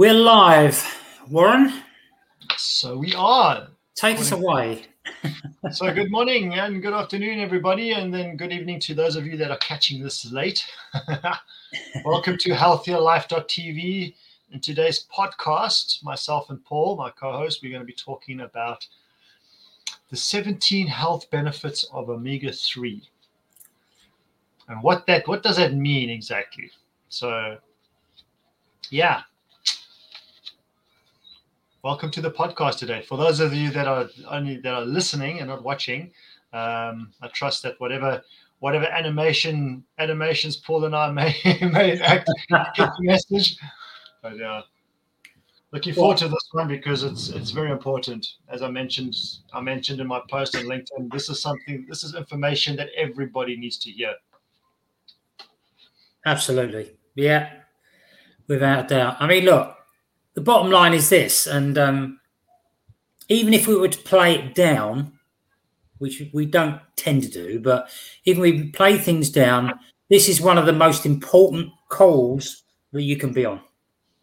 We're live, Warren. So we are. Take us away. so good morning and good afternoon, everybody, and then good evening to those of you that are catching this late. Welcome to healthierlife.tv. In today's podcast, myself and Paul, my co-host, we're going to be talking about the 17 health benefits of omega-3 and what that what does that mean exactly. So, yeah, welcome to the podcast today. For those of you that are only that are listening and not watching, um, I trust that whatever whatever animation animations Paul and I may may act, get the message. But yeah, looking forward to this one because it's it's very important. As I mentioned, I mentioned in my post on LinkedIn, this is something this is information that everybody needs to hear. Absolutely, yeah, without a doubt. I mean, look the bottom line is this, and um, even if we were to play it down, which we don't tend to do, but even we play things down, this is one of the most important calls that you can be on.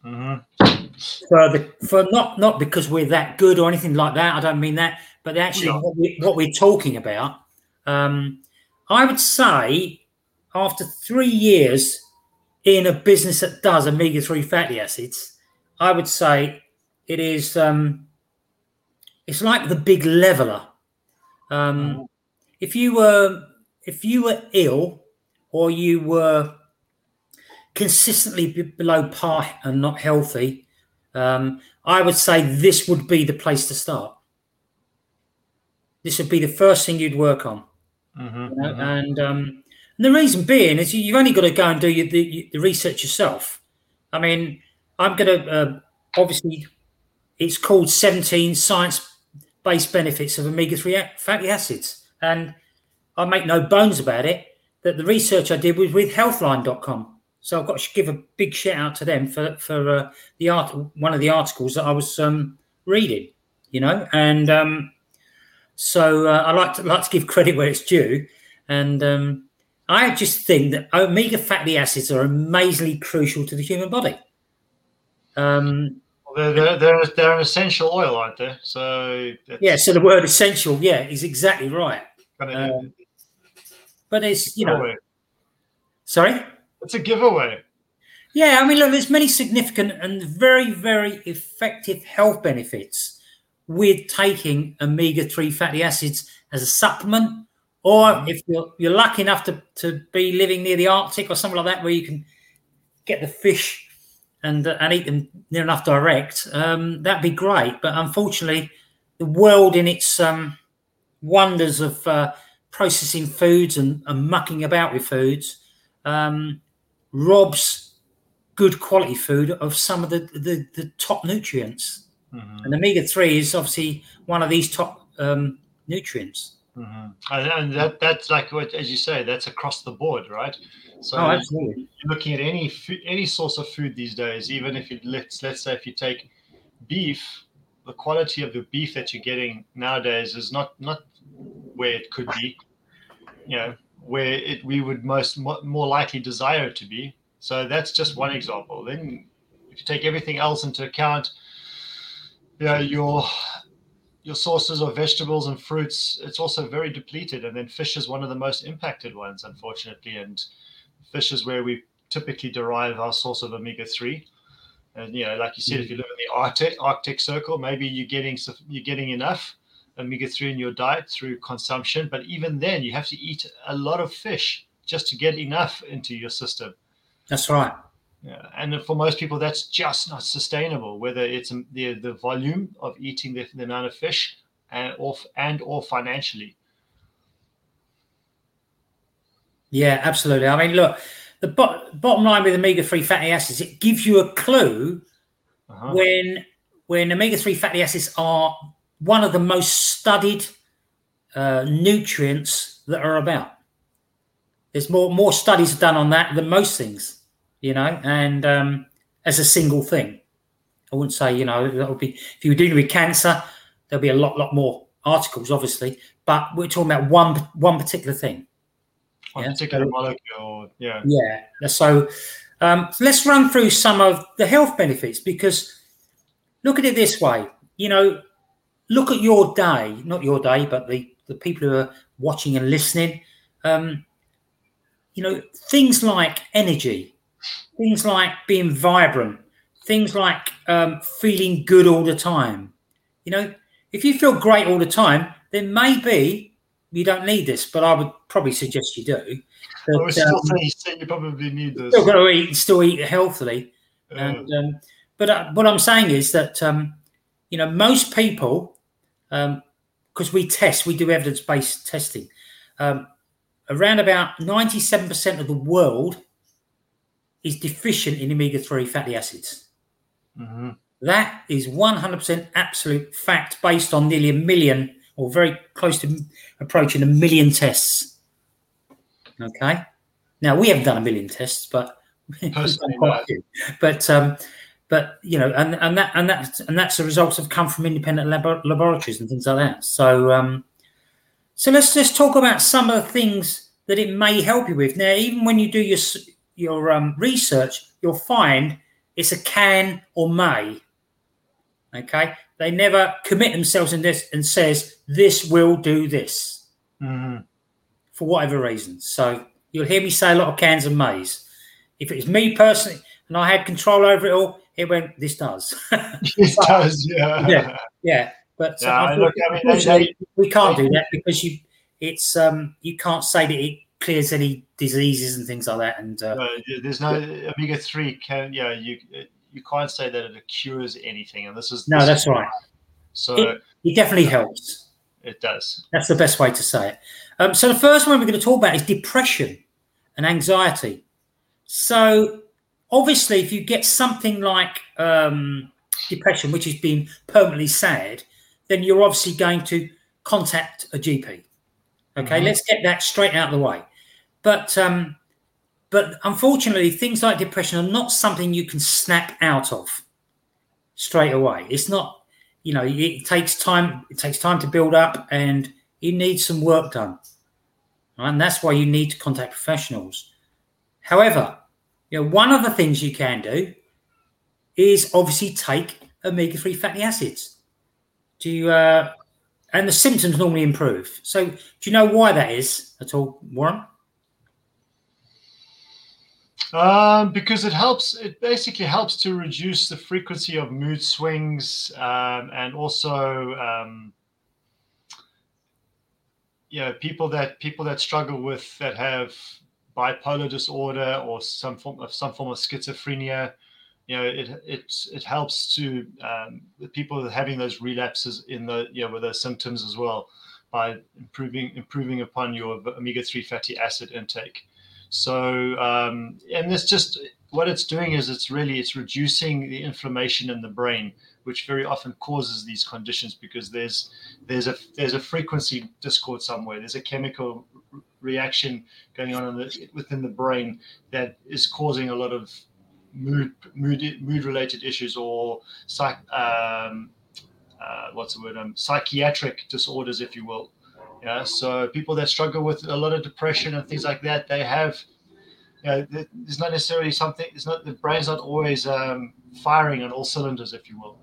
Mm-hmm. For the for not not because we're that good or anything like that. I don't mean that, but actually what, we, what we're talking about. Um, I would say after three years in a business that does omega three fatty acids, I would say it is. Um, it's like the big leveler. Um. If you were if you were ill or you were consistently below par and not healthy, um, I would say this would be the place to start. This would be the first thing you'd work on. Mm-hmm, you know? mm-hmm. And, um, and the reason being is you've only got to go and do your, the, the research yourself. I mean, I'm going to uh, obviously it's called 17 science based benefits of omega 3 fatty acids. And I make no bones about it that the research I did was with healthline.com. So I've got to give a big shout out to them for, for uh, the art, one of the articles that I was um, reading, you know, and um, so uh, I like to like to give credit where it's due. And um, I just think that omega fatty acids are amazingly crucial to the human body. Um, well, they're, they're, they're, an essential oil, aren't they? So yeah, so the word essential, yeah, is exactly right. Um, but it's you know, sorry, it's a giveaway. Yeah, I mean, look, there's many significant and very, very effective health benefits with taking omega-3 fatty acids as a supplement, or mm-hmm. if you're, you're lucky enough to, to be living near the Arctic or something like that, where you can get the fish and uh, and eat them near enough direct, um, that'd be great. But unfortunately, the world in its um, wonders of uh, processing foods and, and, mucking about with foods um, robs good quality food of some of the the, the top nutrients. Mm-hmm. And omega three is obviously one of these top um, nutrients. Mm-hmm. And that that's like what, as you say, that's across the board, right? So oh, absolutely. looking at any any source of food these days, even if you let's let's say if you take beef, the quality of the beef that you're getting nowadays is not not where it could be. You know, where it we would most more likely desire it to be. So that's just one example. Then, if you take everything else into account, you know, your your sources of vegetables and fruits, it's also very depleted. And then fish is one of the most impacted ones, unfortunately. And fish is where we typically derive our source of omega three. And you know, like you said, if you mm. live in the Arctic Arctic Circle, maybe you're getting you're getting enough omega three in your diet through consumption. But even then, you have to eat a lot of fish just to get enough into your system. That's right. Yeah, and for most people, that's just not sustainable. Whether it's the the volume of eating the, the amount of fish, and or and or financially. Yeah, absolutely. I mean, look, the bo- bottom line with omega three fatty acids, it gives you a clue uh-huh. when when omega three fatty acids are one of the most studied uh, nutrients that are about. There's more more studies done on that than most things, you know, and um, as a single thing. I wouldn't say, you know, that would be if you were dealing with cancer, there'll be a lot, lot more articles, obviously, but we're talking about one one particular thing yeah. particular so, molecule. Yeah. Yeah. So, Um, let's run through some of the health benefits because look at it this way. You know, look at your day, not your day, but the, the people who are watching and listening. Um, you know, things like energy, things like being vibrant, things like um, feeling good all the time. You know, if you feel great all the time, then maybe you don't need this, but I would probably suggest you do. But, I would still um, say you probably need this. Still got to eat, still eat healthily. Uh, and, um, but uh, what I'm saying is that um, you know most people, because um, we test, we do evidence-based testing. Um, around about 97% of the world is deficient in omega-3 fatty acids. Mm-hmm. That is 100% absolute fact based on nearly a million or very close to approaching a million tests. Okay. Now we haven't done a million tests, but but um, but you know, and and that and that and that's the results have come from independent lab- laboratories and things like that. So um, so let's just talk about some of the things that it may help you with. Now, even when you do your your um, research, you'll find it's a can or may. Okay, they never commit themselves in this and says this will do this mm-hmm. for whatever reason. So you'll hear me say a lot of cans and mays. If it was me personally and I had control over it all, it went. This does. this but, does, yeah, yeah, yeah. But yeah, look, I mean, they, we can't they, do that because you, it's um, you can't say that it clears any diseases and things like that. And uh, no, there's no omega three can yeah you you can't say that it cures anything, and this is no, this that's is right. So it, it, definitely helps. It does. That's the best way to say it. Um, so the first one we're going to talk about is depression and anxiety. So obviously, if you get something like um, depression, which is being permanently sad, then you're obviously going to contact a GP. Okay, mm-hmm. let's get that straight out of the way. But um, but unfortunately, things like depression are not something you can snap out of straight away. It's not, you know, it takes time. It takes time to build up, and you need some work done. And that's why you need to contact professionals. However, you know, one of the things you can do is obviously take omega-3 fatty acids. To uh, and the symptoms normally improve. So, do you know why that is at all, Warren? Um, because it helps. It basically helps to reduce the frequency of mood swings, um, and also, um, yeah, people that people that struggle with that have bipolar disorder or some form of some form of schizophrenia. You know, it it it helps to um, the people having those relapses in the you know with those symptoms as well by improving improving upon your omega three fatty acid intake. So, um, and this just what it's doing is it's really it's reducing the inflammation in the brain, which very often causes these conditions because there's there's a there's a frequency discord somewhere. There's a chemical reaction going on the, within the brain that is causing a lot of mood mood mood related issues or psych, um, uh, what's the word um, psychiatric disorders, if you will. Yeah, so people that struggle with a lot of depression and things like that, they have, you know, there's not necessarily something. It's not the brain's not always um, firing on all cylinders, if you will.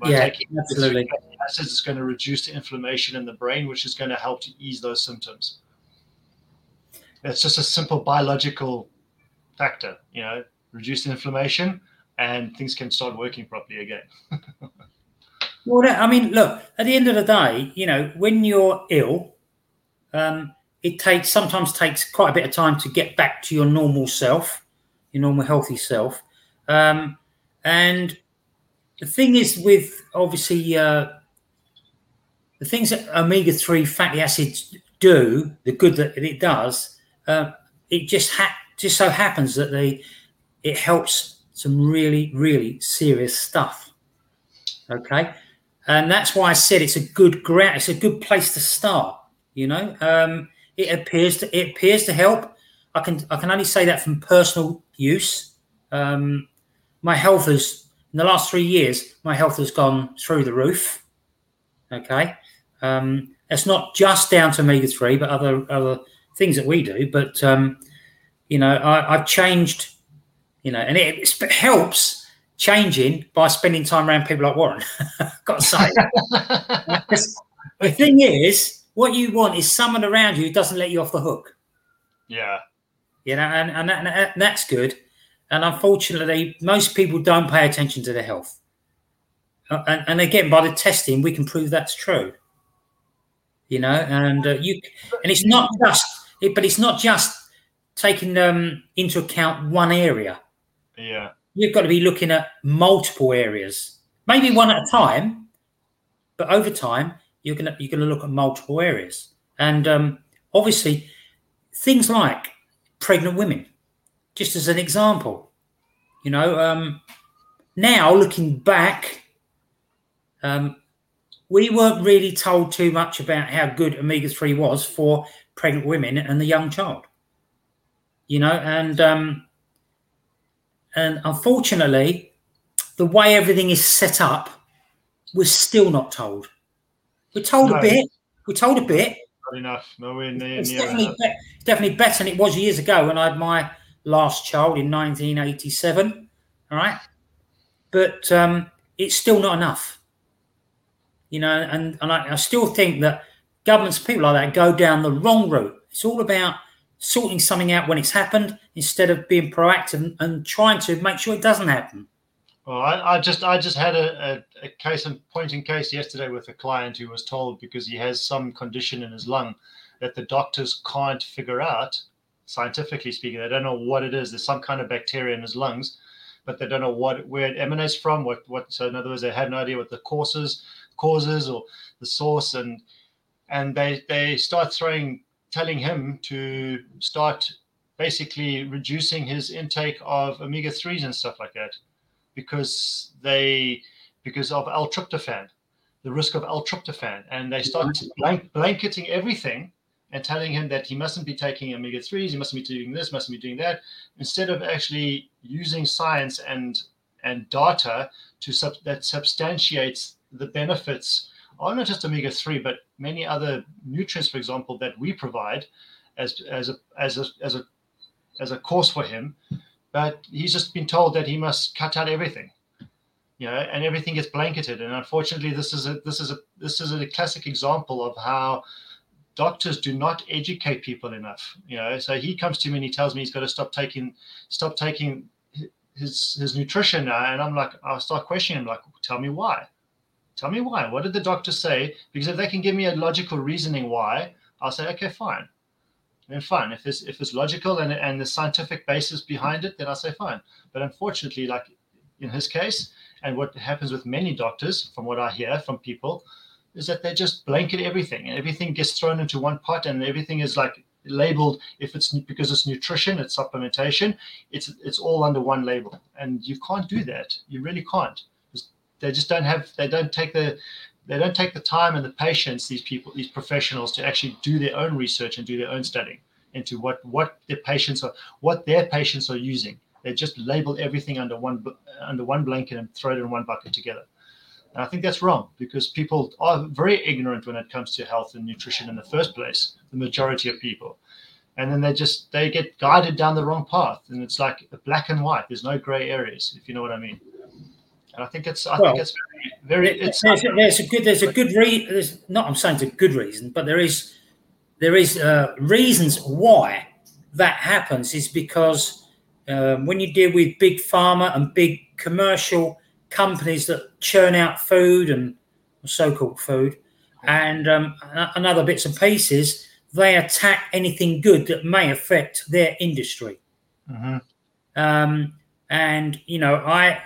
By yeah, absolutely. Acids is going to reduce the inflammation in the brain, which is going to help to ease those symptoms. It's just a simple biological factor, you know, reduce the inflammation, and things can start working properly again. Well, I mean, look, at the end of the day, you know, when you're ill, um, it takes sometimes takes quite a bit of time to get back to your normal self, your normal healthy self. Um, and the thing is, with obviously uh, the things that omega three fatty acids do, the good that it does, uh, it just ha- just so happens that they it helps some really really serious stuff. Okay, and that's why I said it's a good ground. It's a good place to start. You know, um, it appears to it appears to help. I can I can only say that from personal use. Um, my health has in the last three years, my health has gone through the roof. Okay, um, it's not just down to omega three, but other other things that we do. But um, you know, I, I've changed You know, and it, it helps changing by spending time around people like Warren. Got to say, the thing is, what you want is someone around you who doesn't let you off the hook. Yeah, you know, and and, that, and that's good. And unfortunately, most people don't pay attention to their health. Uh, and, and again, by the testing, we can prove that's true. You know, and uh, you and it's not just, it, but it's not just taking um, into account one area. Yeah, you've got to be looking at multiple areas, maybe one at a time, but over time you're gonna you're gonna look at multiple areas, and um, obviously things like pregnant women, just as an example. You know, um, now looking back, um, we weren't really told too much about how good omega 3 was for pregnant women and the young child. You know, and um, and unfortunately, the way everything is set up, we're still not told. We're told no. a bit. We're told a bit. Not enough. Nowhere near. It's near definitely, be- definitely better than it was years ago when I had my last child in 1987. All right, but um, it's still not enough. You know, and and I, I still think that governments, people like that, go down the wrong route. It's all about sorting something out when it's happened instead of being proactive and, trying to make sure it doesn't happen. Well, I, I just I just had a, a, a case and point in case yesterday with a client who was told because he has some condition in his lung that the doctors can't figure out, scientifically speaking, they don't know what it is. There's some kind of bacteria in his lungs, but they don't know what where it emanates from. What what so in other words, they had no idea what the causes causes or the source and and they they start throwing telling him to start basically reducing his intake of omega 3s and stuff like that because they because of L-tryptophan, the risk of L-tryptophan, and they start blank, blanketing everything and telling him that he mustn't be taking omega 3s, he mustn't be doing this, mustn't be doing that, instead of actually using science and and data to sub, that substantiates the benefits of not just omega 3, but many other nutrients, for example, that we provide as as a as a as a as a course for him. But he's just been told that he must cut out everything, you know, and everything gets blanketed. And unfortunately, this is a this is a this is a classic example of how doctors do not educate people enough. You know, so he comes to me and he tells me he's got to stop taking stop taking his his nutrition now, and I'm like, I start questioning him, like, tell me why Tell me why. What did the doctor say? Because if they can give me a logical reasoning why, I'll say, okay, fine. And fine. If it's if it's logical and and the scientific basis behind it, then I'll say fine. But unfortunately, like in his case, and what happens with many doctors, from what I hear from people, is that they just blanket everything and everything gets thrown into one pot and everything is like labeled if it's because it's nutrition it's supplementation it's it's all under one label and you can't do that you really can't they just don't have they don't take the they don't take the time and the patience these people these professionals to actually do their own research and do their own studying into what what their patients are what their patients are using. They just label everything under one under one blanket and throw it in one bucket together. And i think that's wrong because people are very ignorant when it comes to health and nutrition in the first place the majority of people. And then they just they get guided down the wrong path and it's like a black and white. There's no gray areas if you know what i mean and I think it's I well, think it's very, very it's there's, there's, a good there's a good reason. There's not I'm saying it's a good reason, but there is there is uh, reasons why that happens is because um, when you deal with big pharma and big commercial companies that churn out food and so-called food and um, and other bits and pieces, they attack anything good that may affect their industry. Mm-hmm. Um, and you know, I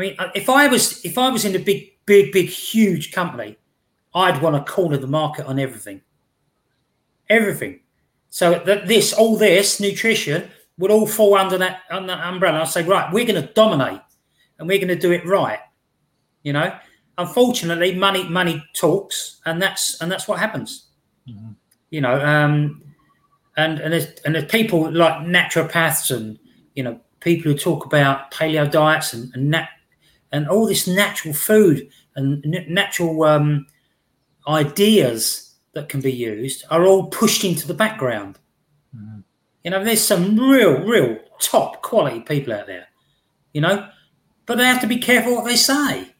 I mean, if I was if I was in a big, big, big, huge company, I'd want to corner the market on everything. Everything. So that this, all this nutrition would all fall under that under that umbrella. I'd say, right, we're going to dominate, and we're going to do it right. You know, unfortunately, money money talks, and that's and that's what happens. Mm-hmm. You know, um, and and there's and there's people like naturopaths and you know people who talk about paleo diets and, and nat- and all this natural food and natural um, ideas that can be used are all pushed into the background. Mm-hmm. You know, there's some real, real top quality people out there, you know, but they have to be careful what they say.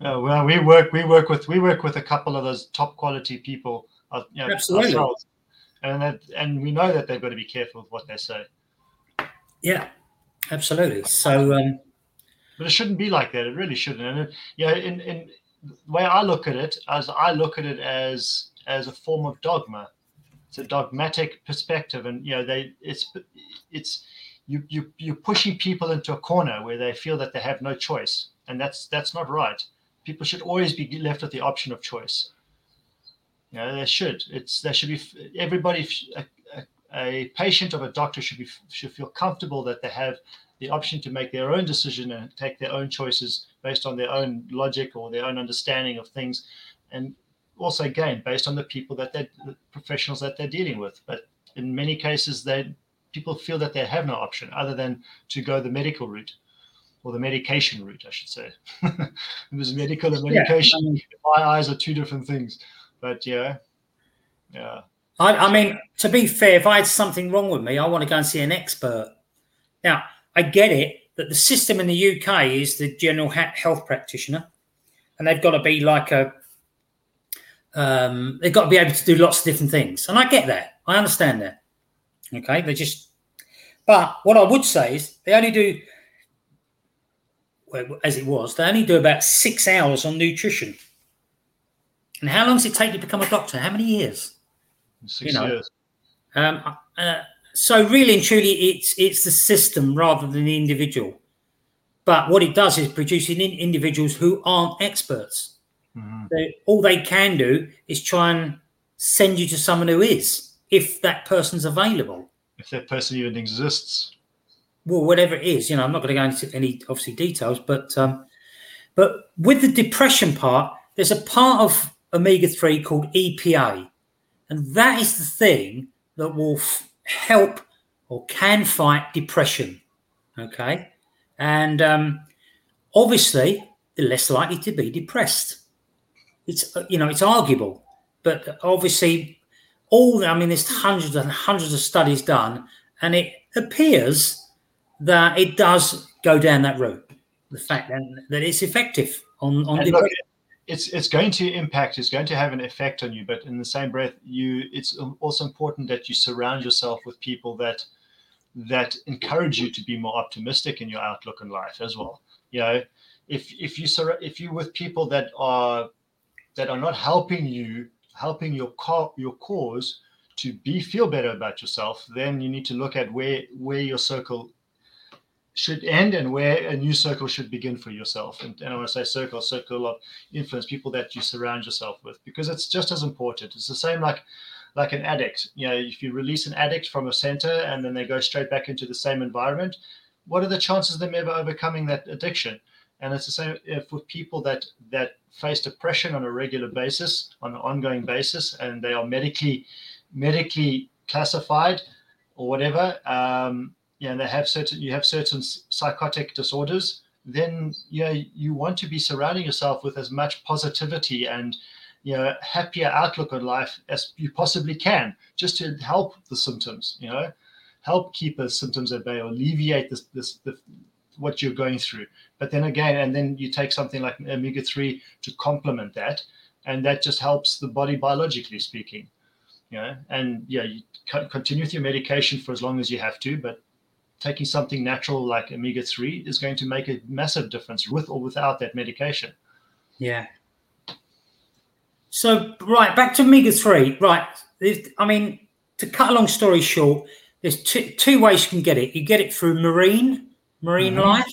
Oh, well, we work we work with we work with a couple of those top quality people, uh, you know, Absolutely. ourselves, and that, and we know that they've got to be careful with what they say. Yeah, absolutely. So, um, But it shouldn't be like that. It really shouldn't. And it, know, in, in the way I look at it, as I look at it as as a form of dogma. It's a dogmatic perspective, and you know, they it's it's you you you're pushing people into a corner where they feel that they have no choice, and that's that's not right. People should always be left with the option of choice. You know, they should. It's there should be everybody. A, a, a patient of a doctor should be should feel comfortable that they have the option to make their own decision and take their own choices based on their own logic or their own understanding of things, and also again based on the people that they the professionals that they're dealing with. But in many cases, they people feel that they have no option other than to go the medical route or the medication route, I should say. There's medical and medication. Yeah, I mean, my eyes are two different things, but yeah, yeah. I, I mean, to be fair, if I had something wrong with me, I want to go and see an expert. Now, I get it that the system in the UK is the general health practitioner, and they've got to be like a, um, they've got to be able to do lots of different things, and I get that. I understand that. Okay, they just, but what I would say is they only do, well, as it was, they only do about six hours on nutrition. And how long does it take to become a doctor? How many years? Six You know. years. Um, uh, so really and truly, it's it's the system rather than the individual. But what it does is producing in individuals who aren't experts. Mhm. They, all they can do is try and send you to someone who is, if that person's available. If that person even exists. Well, whatever it is, you know, I'm not going to go into any obviously details, but um, but with the depression part, there's a part of omega three called EPA, and that is the thing that will f- help or can fight depression. Okay, and um, obviously, they're less likely to be depressed. It's uh, you know it's arguable, but obviously, all I mean, there's hundreds and hundreds of studies done, and it appears that it does go down that route. The fact that, that it's effective on on And depression. look, it's it's going to impact. It's going to have an effect on you. But in the same breath, you it's also important that you surround yourself with people that that encourage you to be more optimistic in your outlook in life as well. You know, if if you sur- if you with people that are that are not helping you, helping your co- your cause to be feel better about yourself, then you need to look at where where your circle should end and where a new circle should begin for yourself. And, and I want to say circle, circle of influence, people that you surround yourself with, because it's just as important. It's the same like like an addict. You know, if you release an addict from a center and then they go straight back into the same environment, what are the chances of them ever overcoming that addiction? And it's the same with people that that face depression on a regular basis, on an ongoing basis, and they are medically medically classified or whatever. Um, you know, they have certain you have certain psychotic disorders. Then you know you want to be surrounding yourself with as much positivity and you know happier outlook on life as you possibly can, just to help the symptoms. You know, help keep the symptoms at bay or alleviate this this the, what you're going through. But then again, and then you take something like omega three to complement that, and that just helps the body biologically speaking. You know, and yeah, you continue with your medication for as long as you have to, but taking something natural like omega three is going to make a massive difference with or without that medication. Yeah. So right back to omega three. Right. I mean, to cut a long story short, there's two two ways you can get it. You get it through marine marine Mhm. life,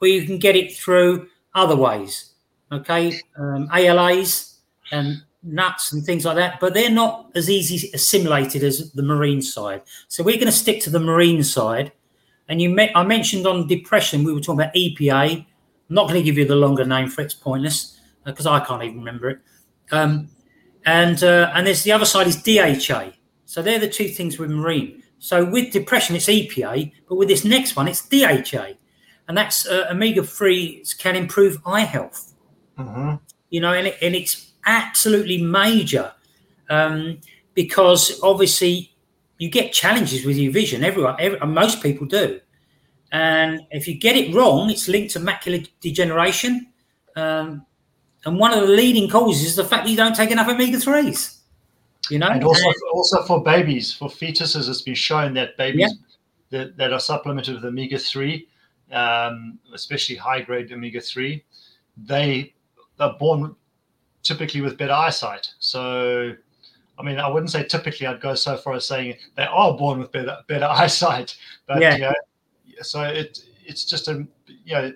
or you can get it through other ways. Okay, um, ALAs and nuts and things like that, but they're not as easy assimilated as the marine side. So we're going to stick to the marine side. And you, me- I mentioned on depression, we were talking about EPA. I'm not going to give you the longer name for it, it's pointless because I can't even remember it. Um, and uh, and there's the other side is DHA. So they're the two things with marine. So with depression, it's EPA, but with this next one, it's DHA, and that's uh, omega threes can improve eye health. You know, and, it, and it's absolutely major um, because obviously you get challenges with your vision. Everyone, every, most people do, And if you get it wrong, it's linked to macular degeneration. Um, and one of the leading causes is the fact that you don't take enough omega 3s. You know? And also, also for babies, for fetuses, it's been shown that babies yeah. that, that are supplemented with omega 3, um, especially high grade omega 3, they are born typically with better eyesight. So, I mean, I wouldn't say typically, I'd go so far as saying they are born with better, better eyesight. But, yeah. You know, so it it's just a, you know,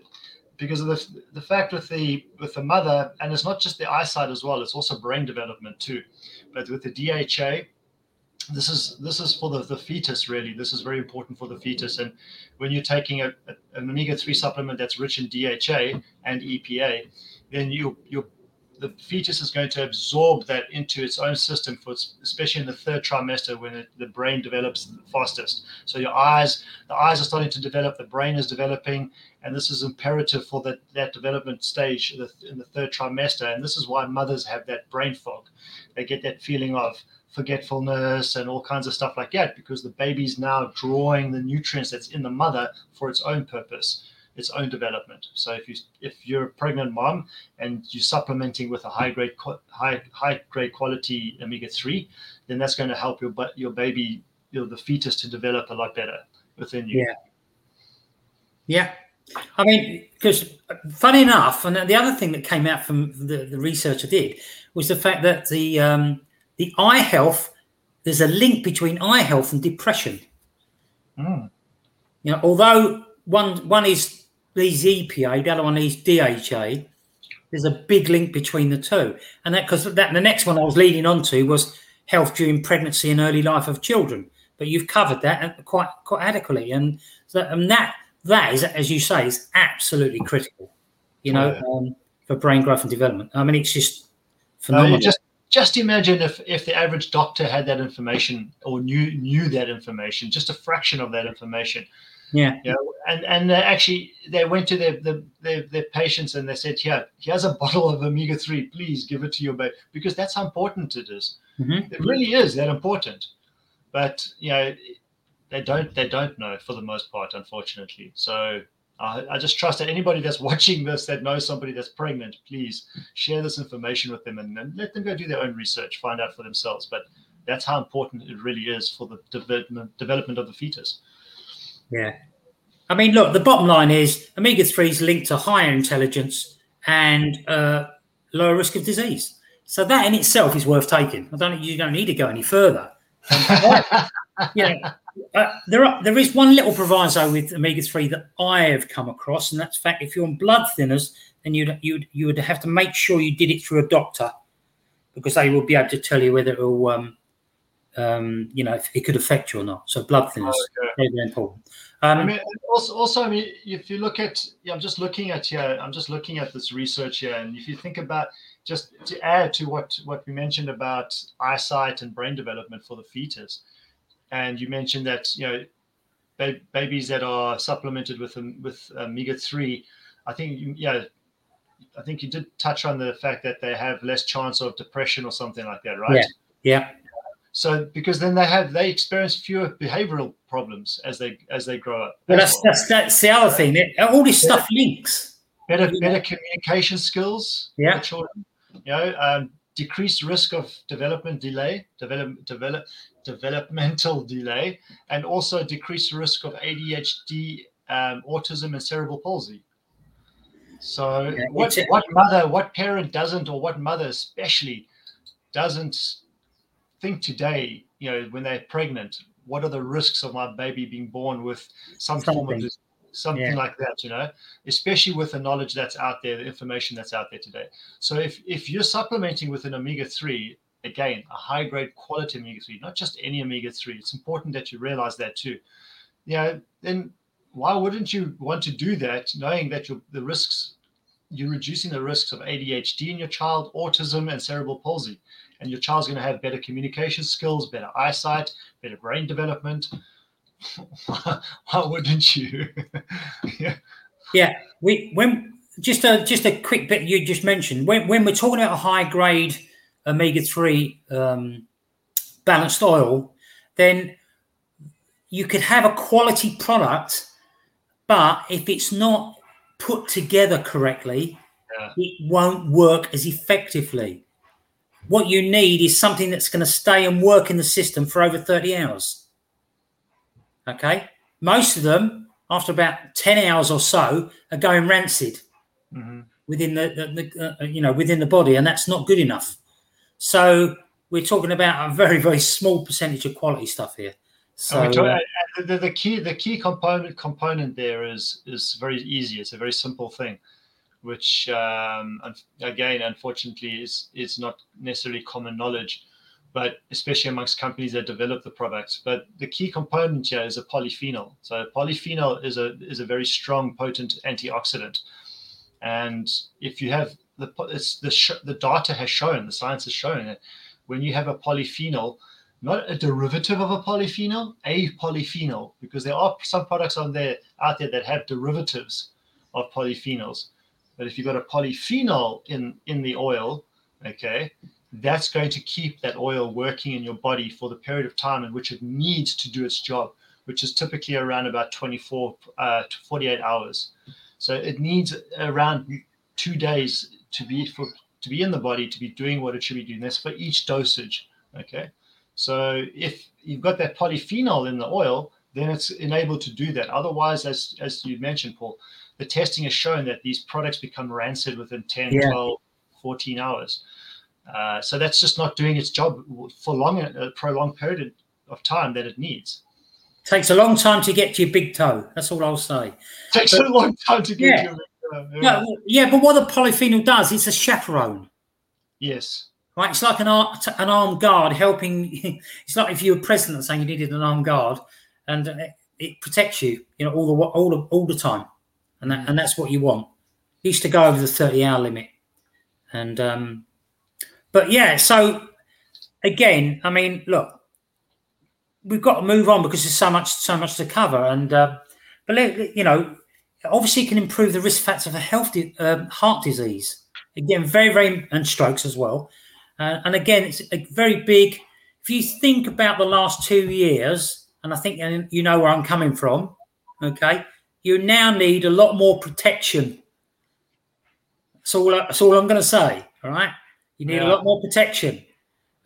because of the, the fact with the with the mother and it's not just the eyesight as well it's also brain development too but with the dha this is this is for the, the fetus really this is very important for the fetus and when you're taking a, a, an omega-3 supplement that's rich in dha and epa then you you're the fetus is going to absorb that into its own system for especially in the third trimester when it, the brain develops fastest. So your eyes the eyes are starting to develop the brain is developing and this is imperative for that, that development stage in the, in the third trimester. And this is why mothers have that brain fog. They get that feeling of forgetfulness and all kinds of stuff like that because the baby's now drawing the nutrients that's in the mother for its own purpose its own development. So if you if you're a pregnant mom and you're supplementing with a high grade high high grade quality omega three, then that's going to help your your baby, you know, the fetus to develop a lot better within you. Yeah. Yeah. I mean, because funny enough, and the other thing that came out from the, the research I did was the fact that the um, the eye health there's a link between eye health and depression. Mm. You know, although one one is these EPA, the other one is DHA. There's a big link between the two, and that because that the next one I was leading on to was health during pregnancy and early life of children. But you've covered that quite quite adequately, and that and that that is, as you say, is absolutely critical. You know, yeah. um, for brain growth and development. I mean, it's just phenomenal. Uh, just just imagine if if the average doctor had that information or knew knew that information, just a fraction of that information yeah. You know, and and actually they went to their, their their, their patients and they said, "Here, here's a bottle of omega three. Please give it to your baby because that's how important it is. Mm-hmm. It really is that important." But you know, they don't they don't know for the most part, unfortunately. So uh, I just trust that anybody that's watching this that knows somebody that's pregnant, please share this information with them and, and let them go do their own research, find out for themselves. But that's how important it really is for the development development of the fetus. Yeah. I mean, look, the bottom line is omega 3s linked to higher intelligence and uh, lower risk of disease. So that in itself is worth taking. I don't you don't need to go any further. Um, yeah, uh, there are there is one little proviso with omega three that I have come across, and that's fact if you're on blood thinners, then you'd you'd you would have to make sure you did it through a doctor because they will be able to tell you whether it will um, um, you know, if it could affect you or not. So blood thinners, oh, okay. very, very important. Um, I mean, also, also, I mean, if you look at, yeah, I'm just looking at here, I'm just looking at this research here, and if you think about just to add to what what we mentioned about eyesight and brain development for the fetus, and you mentioned that you know, ba- babies that are supplemented with with omega three, I think yeah. I think you did touch on the fact that they have less chance of depression or something like that, right? Yeah. Yeah. So because then they have they experience fewer behavioral problems as they as they grow up. Well, that's, that's that's the other thing. All this stuff links. Better better communication skills. Yeah. For children. You know, um, decreased risk of development delay, develop develop developmental delay, and also decreased risk of ADHD, um, autism, and cerebral palsy. So, yeah, what, what mother, what parent doesn't, or what mother especially doesn't think today, you know, when they're pregnant, what are the risks of my baby being born with some something. form of something yeah. like that, you know, especially with the knowledge that's out there, the information that's out there today. So if if you're supplementing with an omega three, again, a high grade quality omega three, not just any omega three, it's important that you realize that too. You know, then why wouldn't you want to do that, knowing that the risks you're reducing the risks of ADHD in your child, autism, and cerebral palsy and your child's going to have better communication skills, better eyesight, better brain development. Why wouldn't you? yeah. Yeah, we when just a just a quick bit you just mentioned when when we're talking about a high grade omega three um, balanced oil, then you could have a quality product, but if it's not put together correctly, Yeah. it won't work as effectively. What you need is something that's going to stay and work in the system for over 30 hours. Okay. Most of them, after about 10 hours or so, are going rancid Mhm. within the, the, the uh, you know within the body, and that's not good enough. So we're talking about a very very small percentage of quality stuff here. So talk- uh, the, the key the key component component there is is very easy. It's a very simple thing, which um, again, unfortunately, is is not necessarily common knowledge, but especially amongst companies that develop the products. But the key component here is a polyphenol. So polyphenol is a is a very strong, potent antioxidant, and if you have the it's the the data has shown, the science has shown that when you have a polyphenol not a derivative of a polyphenol, a polyphenol, because there are some products on there out there that have derivatives of polyphenols. But if you've got a polyphenol in in the oil, okay, that's going to keep that oil working in your body for the period of time in which it needs to do its job, which is typically around about 24 uh, to 48 hours. So it needs around two days to be for to be in the body to be doing what it should be doing. That's for each dosage. Okay. So if you've got that polyphenol in the oil, then it's enabled to do that. Otherwise, as as you mentioned, Paul, the testing has shown that these products become rancid within 10, Yeah. 12, 14 hours. Uh, so that's just not doing its job for long, a prolonged period of time that it needs. takes a long time to get to your big toe. That's all I'll say. takes But- a long time to get Yeah. to. Uh, yeah. No, yeah, but what the polyphenol does, it's a chaperone. Yes. Right, it's like an ar- an armed guard helping. It's like if you were president saying you needed an armed guard, and it, it protects you, you know, all the all the all the time, and that and that's what you want. It used to go over the thirty hour limit, and um, but yeah. So again, I mean, look, we've got to move on because there's so much so much to cover, and uh, but you know, obviously, it can improve the risk factor for health di- um, heart disease. Again, very very and strokes as well. Uh, and again, it's a very big. If you think about the last two years, and I think you know where I'm coming from, okay, you now need a lot more protection. That's all. That's all I'm going to say. All right, you need a lot more protection,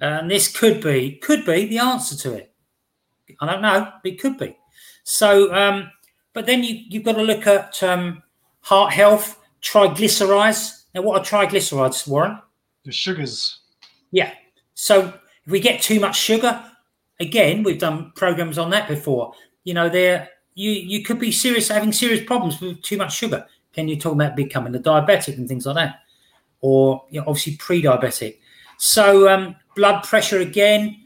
and this could be could be the answer to it. I don't know, but it could be. So, um, but then you you've got to look at um, heart health, triglycerides. Now, what are triglycerides, Warren? The sugars. Yeah. So if we get too much sugar, again, we've done programs on that before. You know, there you you could be serious having serious problems with too much sugar. Can you talk about becoming a diabetic and things like that, or you know, obviously pre-diabetic? So um, blood pressure again,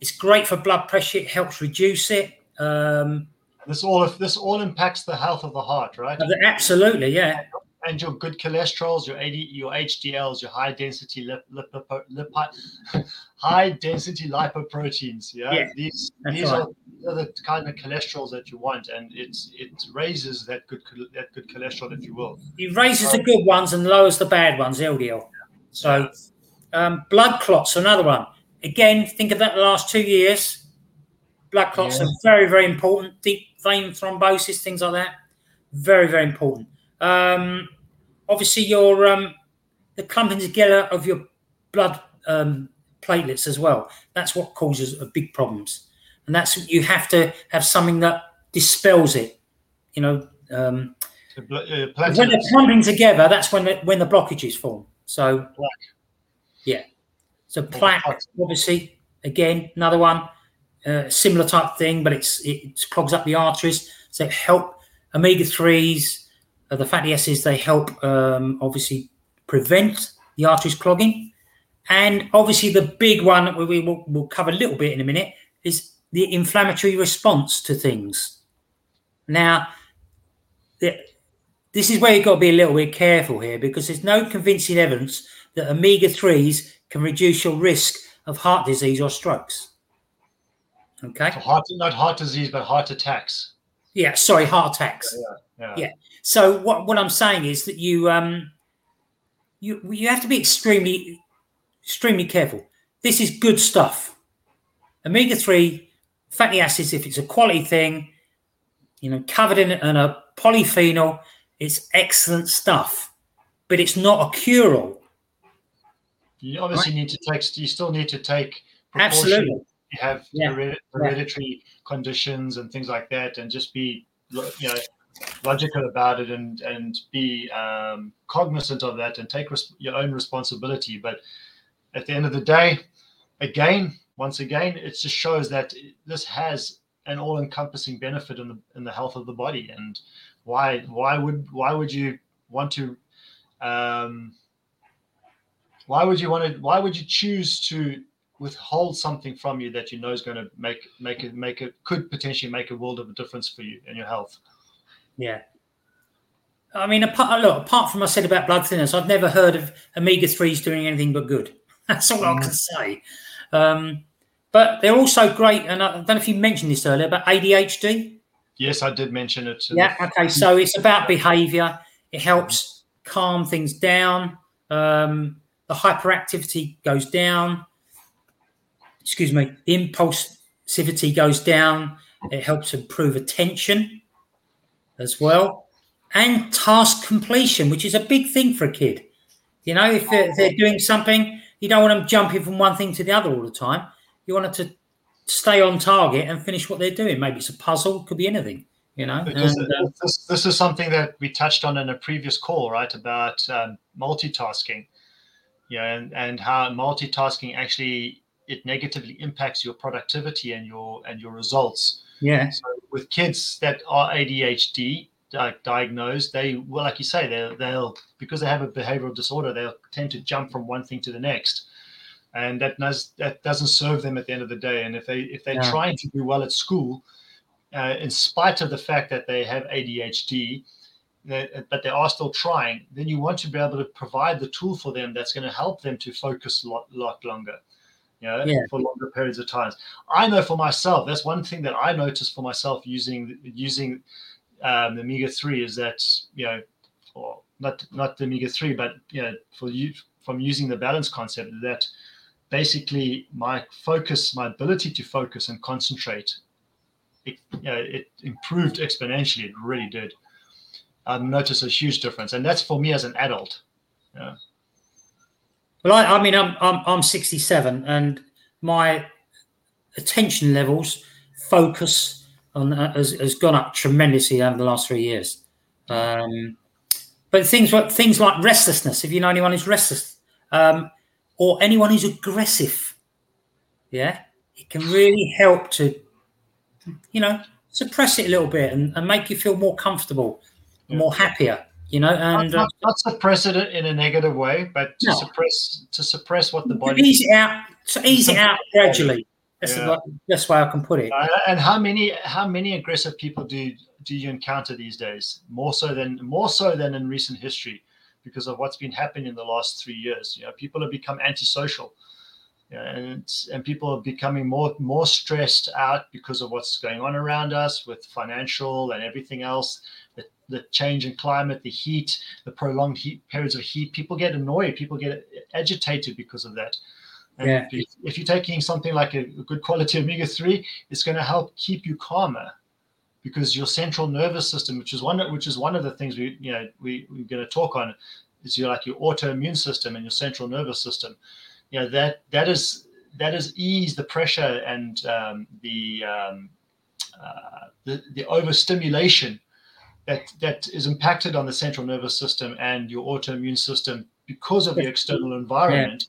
it's great for blood pressure. It helps reduce it. Um, This all this all impacts the health of the heart, right? absolutely, yeah, and your good cholesterols, your AD, your HDLs, your high density lip, lipo, lipi, high density lipoproteins. Yeah, Yeah, these these right. are, the kind of cholesterols that you want, and it's it raises that good that good cholesterol, if you will. it raises the good ones and lowers the bad ones, LDL. So um, blood clots, another one. Again, think of that the last two years. Blood clots Yeah. are very, very important. Deep vein thrombosis, things like that. Very, very important. Um, obviously, your um, the clumping together of your blood um, platelets as well. That's what causes big problems, and that's you have to have something that dispels it. You know, um, The bl- uh, when they're clumping together, that's when the, when the blockages form. So, Plaque. yeah. So plaque, plaque. obviously, again, another one, uh, similar type thing, but it's it clogs up the arteries. So it help omega threes, uh, the fatty acids. They help um, obviously prevent the arteries clogging, and obviously the big one that we will we'll cover a little bit in a minute is the inflammatory response to things. Now, the, this is where you've got to be a little bit careful here because there's no convincing evidence that omega 3s can reduce your risk of heart disease or strokes. Okay. so heart, not heart disease, but heart attacks. Yeah, sorry, heart attacks. Yeah. Yeah. So what, what I'm saying is that you um you you have to be extremely extremely careful. This is good stuff. Omega 3 fatty acids, if it's a quality thing, you know, covered in, in a polyphenol. It's excellent stuff, but it's not a cure-all. You obviously right. need to take. You still need to take. Absolutely. You have yeah. hereditary yeah. conditions and things like that, and just be you know logical about it and and be um, cognizant of that and take res- your own responsibility. But at the end of the day, again, once again, it just shows that this has an all-encompassing benefit in the in the health of the body. And why why would why would you want to um, why would you want to why would you choose to withhold something from you that you know is going to make make it make it could potentially make a world of a difference for you and your health yeah. I mean apart look apart from what i said about blood thinners i've never heard of omega-3s doing anything but good. That's all mm. i can say. Um, but they're also great and i don't know if you mentioned this earlier but adhd yes i did mention it yeah okay so it's about behavior. It helps calm things down. Um, the hyperactivity goes down. Excuse me, the impulsivity goes down. It helps improve attention as well, and task completion, which is a big thing for a kid. You know, if they're, they're doing something, you don't want them jumping from one thing to the other all the time. You want them to stay on target and finish what they're doing. Maybe it's a puzzle, could be anything you know and, uh, this, this, is something that we touched on in a previous call right about um, multitasking you know, and, and how multitasking actually it negatively impacts your productivity and your and your results. Yeah. So with kids that are ADHD diagnosed, they well, like you say, they'll they'll because they have a behavioral disorder, they'll tend to jump from one thing to the next, and that does that doesn't serve them at the end of the day. And if they if they're yeah. trying to do well at school, uh, in spite of the fact that they have ADHD, but they are still trying, then you want to be able to provide the tool for them that's going to help them to focus a lot, lot longer, you know, yeah. for longer periods of times. I know for myself, that's one thing that I noticed for myself using using um, the omega three is that you know, or not not the omega three, but you know, for you from using the balance concept that basically my focus, my ability to focus and concentrate, it, you know, it improved exponentially. It really did. I've noticed a huge difference, and that's for me as an adult. Yeah. Well, I, I mean, I'm, I'm I'm 67, and my attention levels, focus on uh, has, has gone up tremendously over the last three years. Um, but things like things like restlessness, if you know anyone who's restless, um, or anyone who's aggressive, yeah, it can really help to, you know, suppress it a little bit and, and make you feel more comfortable yeah. more happier you know and not, not, not, suppress it in a negative way but to no. suppress to suppress what the body ease it out to ease it out gradually. That's yeah. the best way i can put it. Uh, and how many how many aggressive people do do you encounter these days? More so than more so than in recent history because of what's been happening in the last three years. You know people have become antisocial. And and people are becoming more more stressed out because of what's going on around us with financial and everything else the, the change in climate the heat the prolonged heat periods of heat people get annoyed people get agitated because of that and yeah. if, if you're taking something like a, good quality omega-3 it's going to help keep you calmer because your central nervous system which is one which is one of the things we you know we, we're going to talk on is your like your autoimmune system and your central nervous system you know that that is that is ease the pressure and um, the, um, uh, the the overstimulation that that is impacted on the central nervous system and your autoimmune system because of the external environment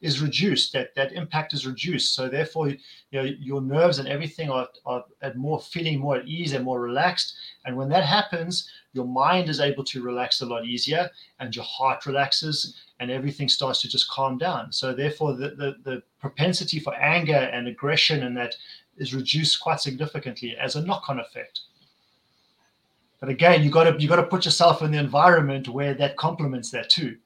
yeah. is reduced that that impact is reduced so therefore you know your nerves and everything are, are at more feeling more at ease and more relaxed and when that happens your mind is able to relax a lot easier and your heart relaxes and everything starts to just calm down. So therefore, the, the, the propensity for anger and aggression and that is reduced quite significantly as a knock-on effect. But again, you got to you got to put yourself in the environment where that complements that too.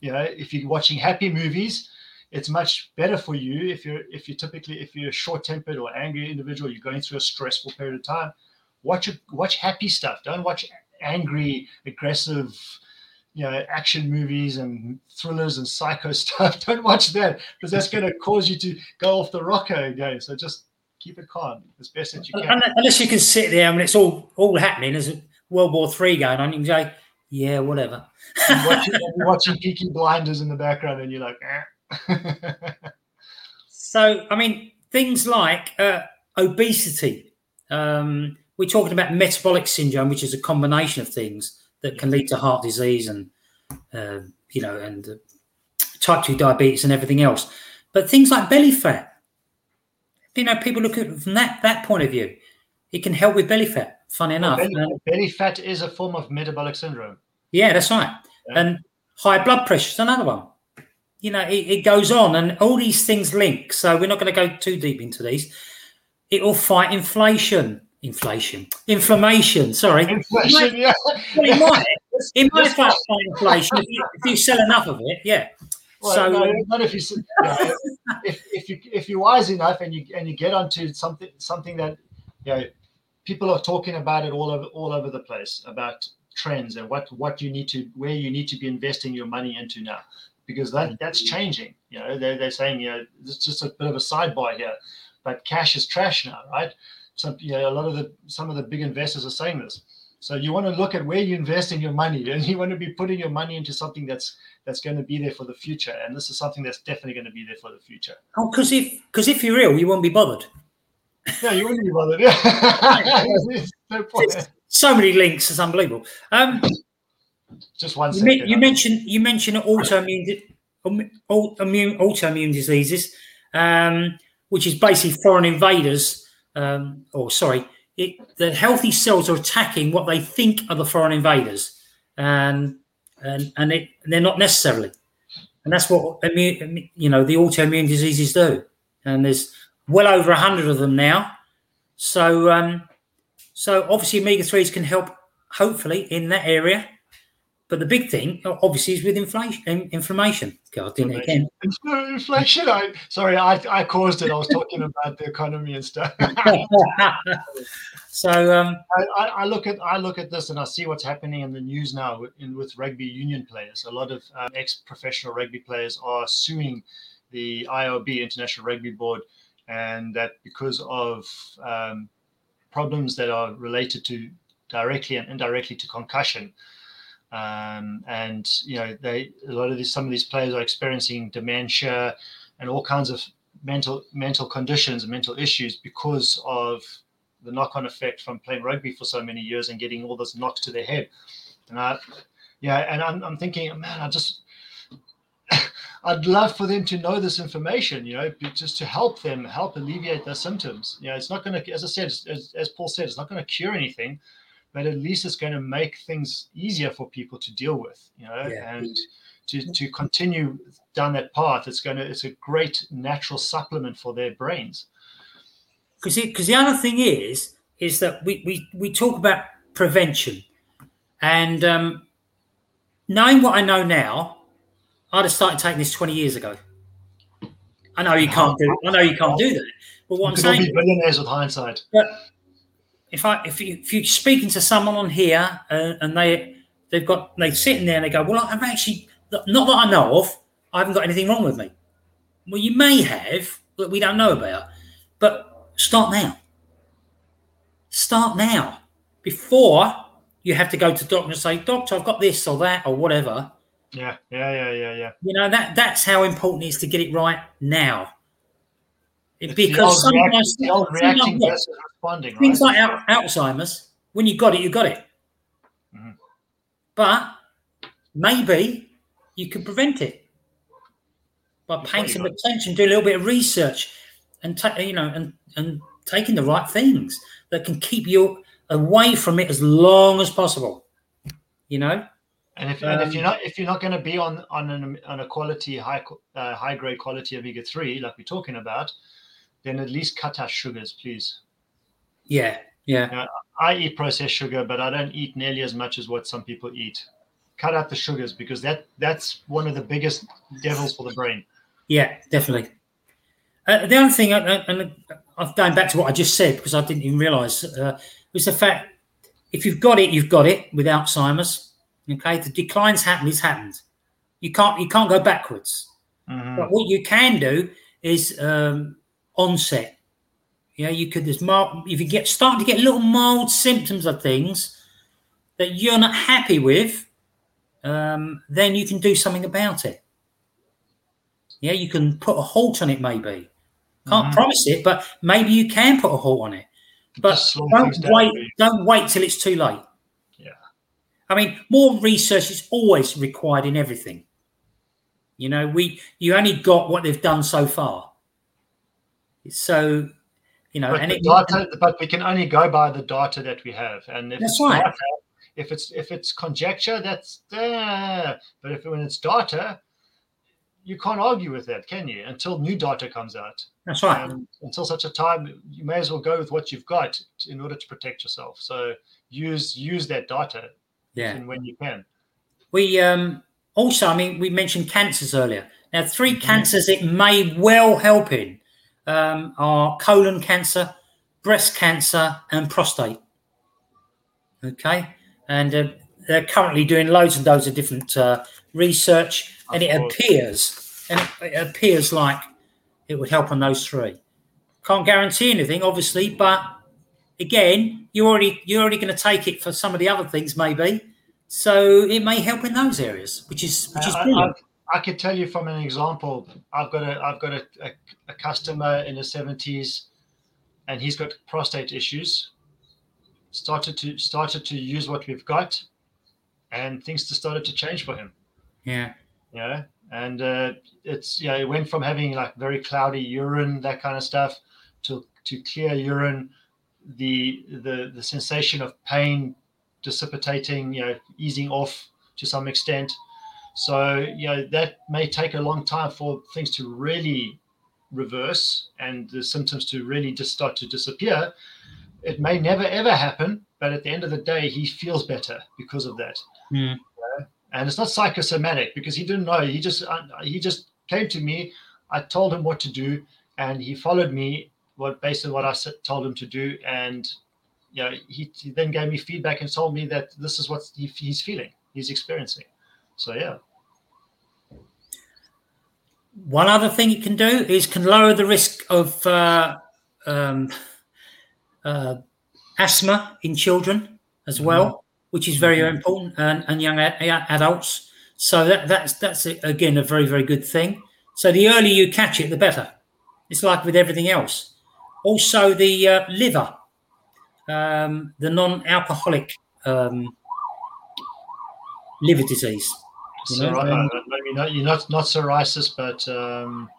You know, if you're watching happy movies, it's much better for you if you're if you're typically if you're a short-tempered or angry individual, you're going through a stressful period of time. Watch watch happy stuff. Don't watch angry, aggressive, you know action movies and thrillers and psycho stuff don't watch that because that's going to cause you to go off the rocker again so just keep it calm as best as you uh, can unless you can sit there and it's all all happening as World War Three going on, you can say, yeah, whatever. You're watching, you're watching Peaky Blinders in the background, and you're like, eh. So, I mean, things like uh, obesity. Um, we're talking about metabolic syndrome, which is a combination of things that can lead to heart disease and, uh, you know, and uh, type 2 diabetes and everything else. But things like belly fat, you know, people look at it from that, that point of view. It can help with belly fat, funny enough. belly, um, belly fat is a form of metabolic syndrome. yeah, that's right. Yeah. And high blood pressure is another one. You know, it, it goes on, and all these things link. So we're not going to go too deep into these. It will fight inflation, inflation, inflammation. Sorry, Inflation, yeah. well, it might. It might fight fight inflation if you, if you sell enough of it. Yeah. Well, so no, um, not if you, you know, if, if you if you're wise enough and you and you get onto something something that you know people are talking about it all over all over the place about trends and what what you need to where you need to be investing your money into now. Because that mm-hmm. that's changing. You know they're, they're saying you know it's just a bit of a sidebar here but cash is trash now right? Some you know a lot of the some of the big investors are saying this. So you want to look at where you invest in your money and you want to be putting your money into something that's that's going to be there for the future. And this is something that's definitely going to be there for the future. Oh, because if because if you're ill, you won't be bothered. Yeah you wouldn't be bothered yeah no. So many links, it's unbelievable. Um, just one You, second you mentioned you mentioned autoimmune autoimmune autoimmune diseases, um, which is basically foreign invaders. Um, or sorry, it, the healthy cells are attacking what they think are the foreign invaders, and and and it, they're not necessarily. And that's what immune, you know the autoimmune diseases do. And there's well over a hundred of them now. So um, so obviously omega threes can help hopefully in that area. But the big thing, obviously, is with inflation, in- inflammation. God, didn't it again? Inflation I sorry I, I caused it i was talking about the economy and stuff so, um, I, I, I look at I look at this and I see what's happening in the news now with, in, with rugby union players. A lot of um, ex-professional rugby players are suing the IRB, International Rugby Board, and that because of um, problems that are related to directly and indirectly to concussion. Um, and you know, they a lot of these some of these players are experiencing dementia and all kinds of mental mental conditions and mental issues because of the knock-on effect from playing rugby for so many years and getting all those knocks to their head. And I, yeah, and I'm, I'm thinking, man, I just, I'd love for them to know this information, you know, just to help them, help alleviate their symptoms. You know, it's not going to, as I said, as, as Paul said, it's not going to cure anything, but at least it's going to make things easier for people to deal with, you know, Yeah. and to, to continue down that path. It's going to, it's a great natural supplement for their brains. because because the other thing is is that we we, we talk about prevention, and um, knowing what I know now, I'd have started taking this twenty years ago. I know you can't do. I know you can't do that. But what I'm We could all saying, be billionaires with hindsight. But if I if you if you're speaking to someone on here uh, and they they've got they sitting there and they go, well, I'm actually not that I know of, I haven't got anything wrong with me. Well, you may have that we don't know about, but start now. Start now before you have to go to doctor and say, doctor, I've got this or that or whatever. Yeah, yeah, yeah, yeah, yeah. You know that that's how important it is to get it right now. It's because sometimes react- the things like reacting versus responding, right? like Al- Alzheimer's, when you got it, you got it. Mhm. But maybe you could prevent it by paying some attention, do a little bit of research, and ta- you know, and and taking the right things that can keep you away from it as long as possible. You know, and if and if um, you're not if you're not going to be on on an, on a quality high uh, high grade quality omega three like we're talking about, then at least cut out sugars, please. yeah, yeah, I eat processed sugar, but I don't eat nearly as much as what some people eat. Cut out the sugars because that that's one of the biggest devils for the brain. yeah, definitely. Uh, the other thing, and I'm going back to what I just said because I didn't even realise, uh, was the fact if you've got it, you've got it with Alzheimer's. Okay, the decline's happened. It's happened. You can't you can't go backwards. Mhm. But what you can do is um, onset. Yeah, you could. There's mark if you get starting to get little mild symptoms of things, that you're not happy with, um, then you can do something about it. Yeah, you can put a halt on it, maybe. Can't Mhm. promise it, but maybe you can put a halt on it. But don't down, wait. Don't wait till it's too late. I mean, more research is always required in everything. You know, we you only got what they've done so far. So, you know, But, and it, data, but we can only go by the data that we have, and if That's it's right. data, if it's if it's conjecture, that's uh, but if when it's data, you can't argue with that, can you? Until new data comes out, that's right. and until such a time, you may as well go with what you've got in order to protect yourself. So use use that data Yeah. and when you can. We um, also, I mean, we mentioned cancers earlier. Now, 3 Mhm. cancers it may well help in um, are colon cancer, breast cancer, and prostate. Okay, and uh, they're currently doing loads and loads of different uh, research, and it course. appears, and it, it appears like it would help on those three. Can't guarantee anything, obviously, but again, you're already you're already going to take it for some of the other things, maybe. So it may help in those areas, which is which is I, brilliant. I, I could tell you from an example. I've got a I've got a, a, a customer in his seventies, and he's got prostate issues. Started to started to use what we've got, and things just started to change for him. Yeah, Yeah. and uh, it's yeah, it went from having like very cloudy urine, that kind of stuff, to to clear urine. The the the sensation of pain dissipating, you know, easing off to some extent. So, you know, that may take a long time for things to really reverse and the symptoms to really just start to disappear. It may never ever happen, but at the end of the day, he feels better because of that. Mm. And it's not psychosomatic because he didn't know. He just uh, he just came to me. I told him what to do, and he followed me. What based on what I told him to do, and you know, he, he then gave me feedback and told me that this is what he, he's feeling, he's experiencing. So yeah. One other thing it can do is can lower the risk of uh, um, uh, asthma in children as well, which is very Mhm. important, and, and young a- a- adults. So that, that's that's again a very very good thing. So the earlier you catch it, the better. It's like with everything else. Also, the uh, liver, um, the non-alcoholic um, liver disease. You know, Psori- um, maybe not you're not not psoriasis, but um,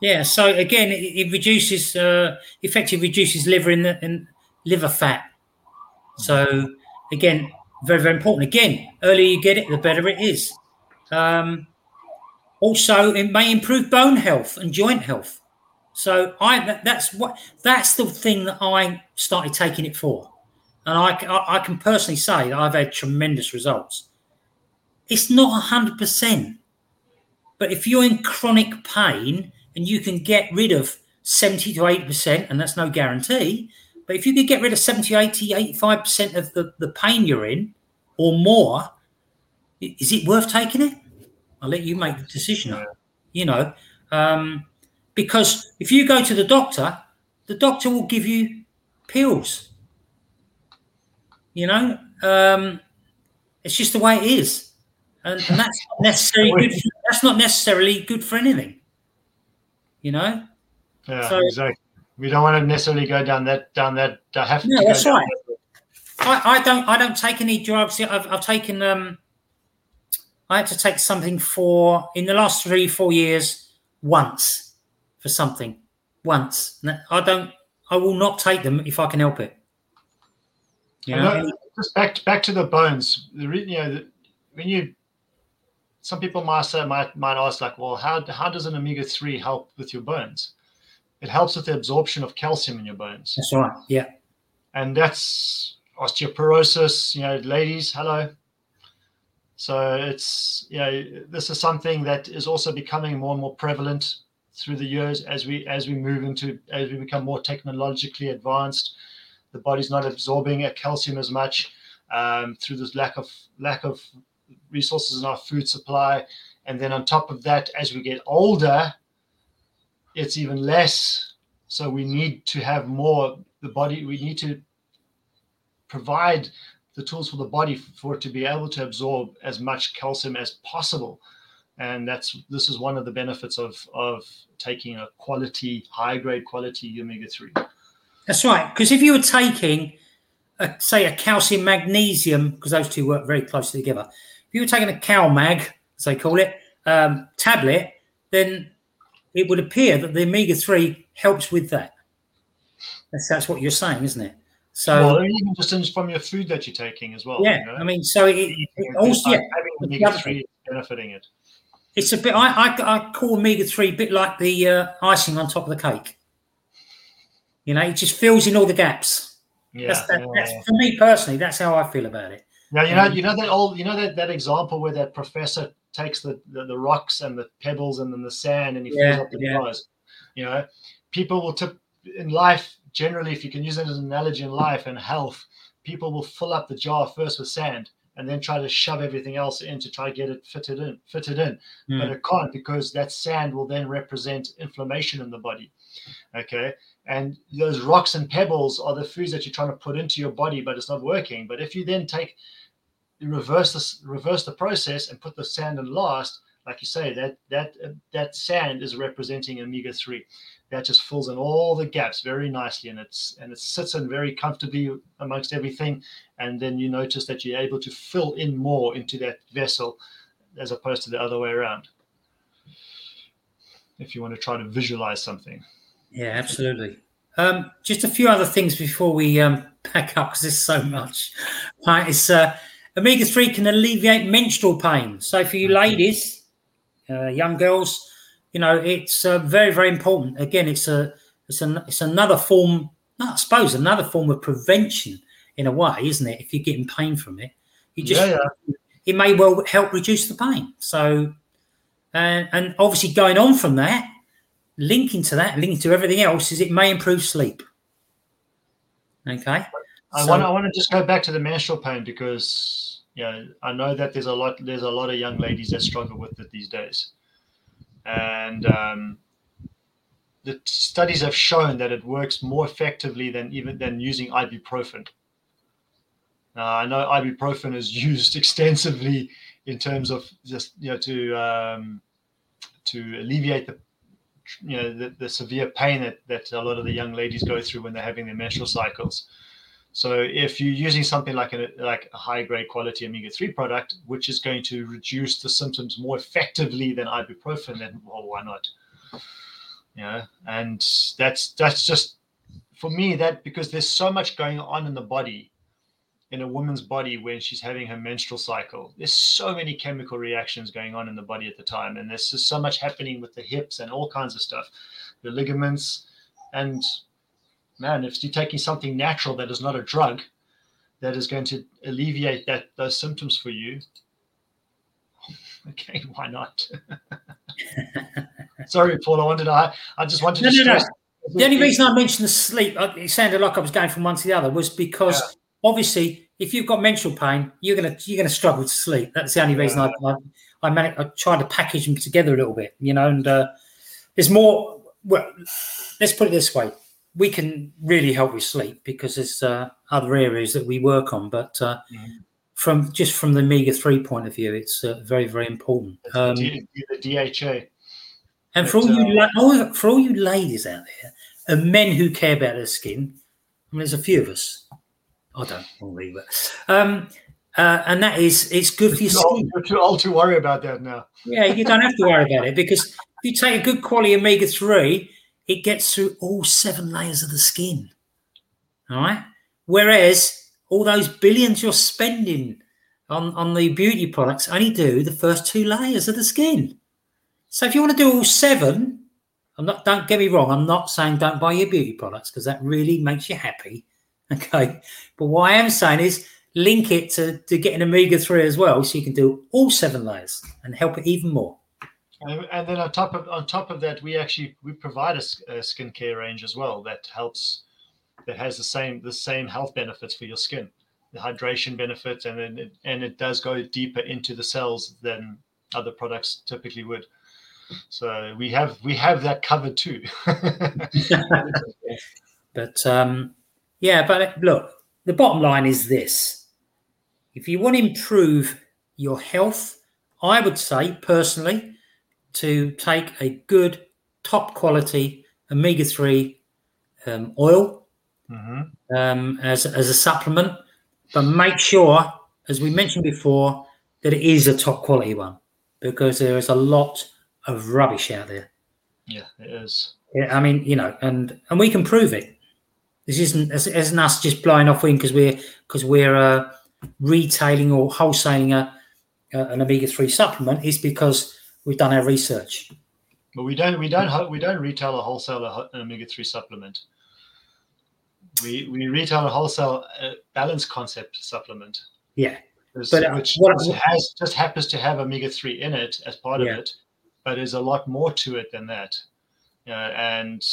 Yeah, so again, it, it reduces, uh, effectively reduces liver in the in liver fat. So again, very very important. Again, earlier you get it, the better it is. Um, also, it may improve bone health and joint health. So I that, that's what that's the thing that I started taking it for, and I—I can personally say that I've had tremendous results. It's not hundred percent, but if you're in chronic pain and you can get rid of 70 to 80%, and that's no guarantee, but if you could get rid of 70, 80, 85% of the, the pain you're in or more, is it worth taking it? I'll let you make the decision. You know, um, because if you go to the doctor, the doctor will give you pills. You know, um, it's just the way it is, and, and that's not necessarily good. For, that's not necessarily good for anything. You know, yeah, So- exactly. We don't want to necessarily go down that down that. Uh, have No, to that's right. that- I, I don't I don't take any drugs. I've, I've taken um, I had to take something for in the last three four years once for something once. I don't. I will not take them if I can help it. You know, know, just back back to the bones. The you know the, when you some people might say might might ask like, well, how how does an omega three help with your bones? It helps with the absorption of calcium in your bones, that's right. Yeah, and that's osteoporosis. You know, ladies, hello. So it's you know this is something that is also becoming more and more prevalent through the years as we as we move into as we become more technologically advanced. The body's not absorbing calcium as much um, through this lack of lack of resources in our food supply, and then on top of that, as we get older, it's even less. So we need to have more. The body we need to provide the tools for the body for it to be able to absorb as much calcium as possible and that's this is one of the benefits of of taking a quality high grade quality omega-3 that's right because if you were taking a, say a calcium magnesium because those two work very closely together if you were taking a CalMag as they call it um, tablet then it would appear that the omega-3 helps with that that's, that's what you're saying isn't it so well, even just from your food that you're taking as well. Yeah, you know? I mean, so it, it also yeah, having omega three benefiting it. It's a bit. I I, I call omega three a bit like the uh, icing on top of the cake. You know, it just fills in all the gaps. Yeah, that's, that, yeah, that's yeah. for me personally. That's how I feel about it. Now you know, um, you know that old, you know that that example where that professor takes the the, the rocks and the pebbles and then the sand and he fills up the yeah. You know, people will tip in life generally, if you can use it as an analogy in life and health, people will fill up the jar first with sand and then try to shove everything else in to try to get it fitted in, fitted in. Mm. But it can't because that sand will then represent inflammation in the body. Okay. And those rocks and pebbles are the foods that you're trying to put into your body, but it's not working. But if you then take reverse this reverse the process and put the sand in last, like you say, that that that sand is representing omega three that just fills in all the gaps very nicely and it's and it sits in very comfortably amongst everything. And then you notice that you're able to fill in more into that vessel as opposed to the other way around if you want to try to visualize something. Yeah absolutely. Um, just a few other things before we um, pack up because there's so much. Right it's uh, omega-3 can alleviate menstrual pain. So for you ladies uh, young girls you know, it's uh, very, very important. Again, it's a it's an it's another form, I suppose, another form of prevention in a way, isn't it? If you're getting pain from it, you just yeah, yeah. it may well help reduce the pain. So, and and obviously going on from that, linking to that, linking to everything else, is it may improve sleep. Okay. I so, want I want to just go back to the menstrual pain because yeah, I know that there's a lot there's a lot of young ladies that struggle with it these days and um, the studies have shown that it works more effectively than even than using ibuprofen. Now, I know ibuprofen is used extensively in terms of just you know to um, to alleviate the you know the, the severe pain that, that a lot of the young ladies go through when they're having their menstrual cycles. So if you're using something like a like a high grade quality omega three product, which is going to reduce the symptoms more effectively than ibuprofen, then well, why not? Yeah, and that's that's just for me that because there's so much going on in the body, in a woman's body when she's having her menstrual cycle. There's so many chemical reactions going on in the body at the time, and there's just so much happening with the hips and all kinds of stuff, the ligaments, and man, if you're taking something natural that is not a drug, that is going to alleviate that those symptoms for you, okay, why not? Sorry, Paul. I wanted to, I, I just wanted no, to. No, no. The only reason I mentioned the sleep, uh, it sounded like I was going from one to the other, was because yeah. obviously, if you've got menstrual pain, you're gonna you're gonna struggle to sleep. That's the only reason yeah. I I, I, managed, I tried to package them together a little bit, you know. And uh, there's more. Well, let's put it this way: we can really help with sleep because there's uh, other areas that we work on. But uh, mm-hmm. from just from the omega three point of view, it's uh, very very important. Um, the, DHA. And for all you uh, for all you ladies out there and men who care about their skin, I mean, there's a few of us. I don't believe it. Um, uh, and that is it's good for your skin. You're too old to worry about that now. yeah, you don't have to worry about it because if you take a good quality omega three, it gets through all seven layers of the skin. All right. Whereas all those billions you're spending on, on the beauty products only do the first two layers of the skin. So if you want to do all seven, I'm not don't get me wrong, I'm not saying don't buy your beauty products because that really makes you happy. Okay. But what I am saying is link it to, to getting omega 3 as well, so you can do all seven layers and help it even more. And, and then on top of on top of that, we actually we provide a, a skincare range as well that helps that has the same the same health benefits for your skin, the hydration benefits, and then it, and it does go deeper into the cells than other products typically would. So we have we have that covered too. but um, yeah, but look, the bottom line is this: if you want to improve your health, I would say personally to take a good, top quality omega 3 um, oil Mm-hmm. um, as, as a supplement, but make sure, as we mentioned before, that it is a top quality one because there is a lot of rubbish out there. Yeah, it is. Yeah, I mean, you know, and and we can prove it. This isn't this isn't us just blowing off wind because we're because we're uh, retailing or wholesaling a, a an omega three supplement. Is because we've done our research. But we don't we don't we don't retail a wholesale a- an omega three supplement. We we retail a wholesale uh, balance concept supplement. Yeah, But, uh, which what- just has just happens to have omega three in it as part Yeah. of it, but there's a lot more to it than that. You know, and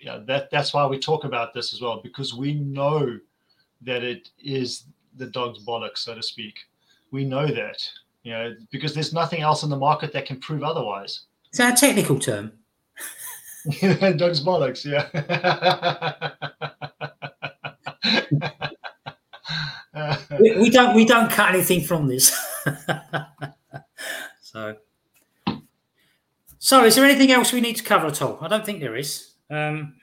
yeah, that that's why we talk about this as well because we know that it is the dog's bollocks, so to speak. We know that, you know, because there's nothing else in the market that can prove otherwise. is that a technical term? dog's bollocks, yeah. we, we don't we don't cut anything from this. so, so is there anything else we need to cover at all? I don't think there is. Um,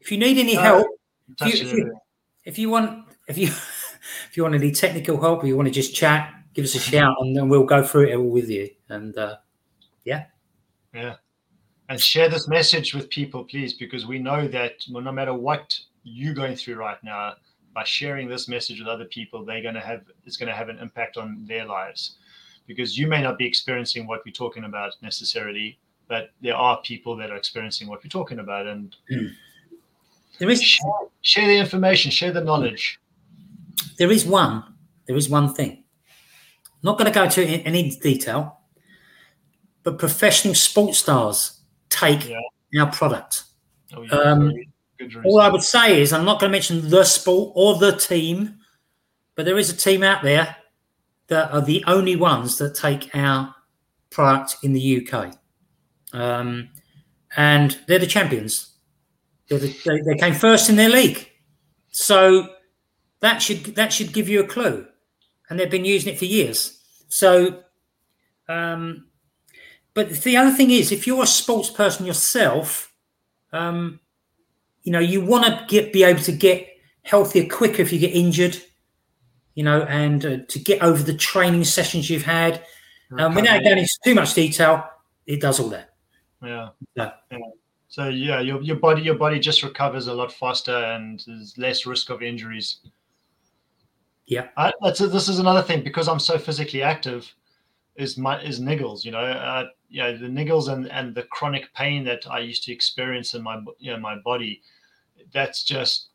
if you need any No. help, if it you, if you want if you if you want any technical help or you want to just chat, give us a shout and then we'll go through it all with you. And uh, Yeah. Yeah. And share this message with people, please, because we know that no matter what you're going through right now, by sharing this message with other people, they're going to have it's going to have an impact on their lives. Because you may not be experiencing what we're talking about necessarily, but there are people that are experiencing what we're talking about, and there is share, share the information, share the knowledge. there is one there is one thing. Not going to go into any detail, but professional sports stars take Yeah. our product. Oh, yeah, Um, All I would say is I'm not going to mention the sport or the team, but there is a team out there that are the only ones that take our product in the UK, um, and they're the champions. They're the, they, they came first in their league, so that should that should give you a clue. And they've been using it for years. So, um, but the other thing is, if you're a sports person yourself, um, you know you want to get be able to get healthier quicker if you get injured you know and uh, to get over the training sessions you've had um, without going into too much detail it does all that Yeah. Yeah. Yeah. So yeah, your, your body your body just recovers a lot faster and there's less risk of injuries. Yeah. I, that's this is another thing because I'm so physically active. Is my is niggles, you know, uh, you know the niggles and and the chronic pain that I used to experience in my you know my body. That's just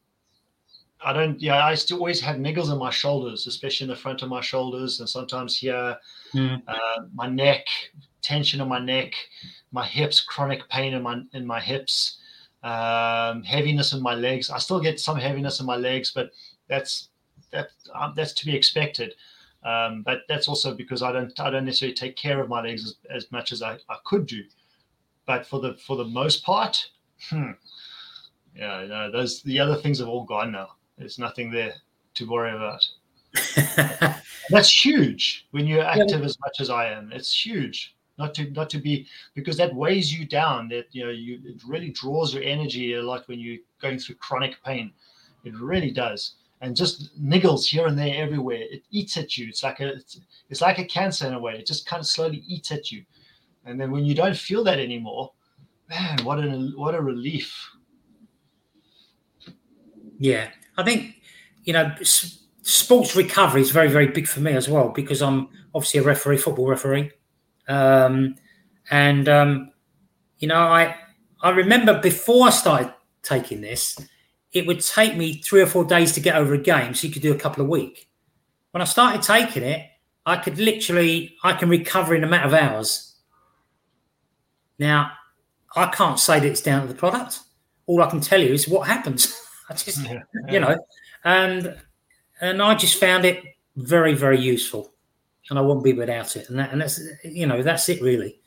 I don't yeah I still always had niggles in my shoulders, especially in the front of my shoulders and sometimes here, Mm. uh, my neck, tension in my neck, my hips, chronic pain in my in my hips, um, heaviness in my legs. I still get some heaviness in my legs, but that's that um, that's to be expected. Um, but that's also because I don't I don't necessarily take care of my legs as, as much as I, I could do. But for the for the most part, hmm, yeah, no, those the other things have all gone now. There's nothing there to worry about. That's huge when you're active as much as I am. It's huge. Not to not to be because that weighs you down. That you know you it really draws your energy a lot when you're going through chronic pain. It really does. And just niggles here and there everywhere. It eats at you. It's like a it's, it's like a cancer in a way. It just kind of slowly eats at you. And then when you don't feel that anymore, man, what a what a relief. yeah i think you know sports recovery is very very big for me as well because i'm obviously a referee football referee um, and um, you know i i remember before i started taking this it would take me three or four days to get over a game so you could do a couple of week. When i started taking it i could literally i can recover in a matter of hours. Now i can't say that it's down to the product. All i can tell you is what happens. I just Yeah, you know and and i just found it very very useful and i wouldn't be without it. And that and that's you know that's it really.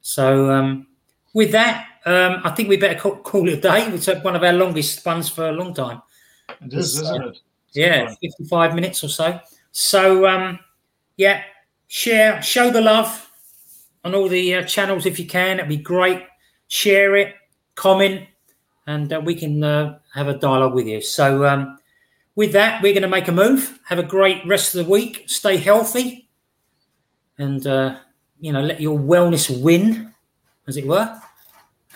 So um with that um i think we better call, call it a day it's one of our longest ones for a long time It is, It's, isn't uh, it? Yeah, 55 minutes or so. So, um, yeah, share, show the love on all the uh, channels if you can. It'd be great. Share it, comment, and uh, we can uh, have a dialogue with you. So, um, with that, we're going to make a move. Have a great rest of the week. Stay healthy, and uh, you know, let your wellness win, as it were.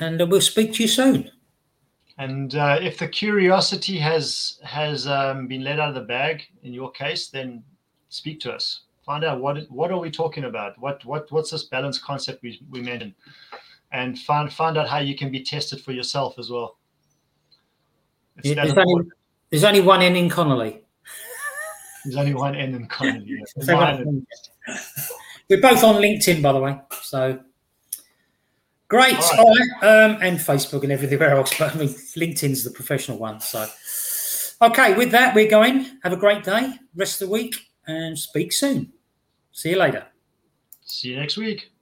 And uh, we'll speak to you soon. And uh, if the curiosity has has um, been let out of the bag in your case, then speak to us. Find out what what are we talking about? What what what's this balance concept we, we mentioned? And find find out how you can be tested for yourself as well. Yeah, there's, only, there's, only, one N in Connolly. There's only one N in Connolly. We're both on LinkedIn, by the way. So Great. All right. All right. Um, and Facebook and everywhere else. But I mean, LinkedIn's the professional one. So, okay, with that, we're going. Have a great day, rest of the week, and speak soon. See you later. See you next week.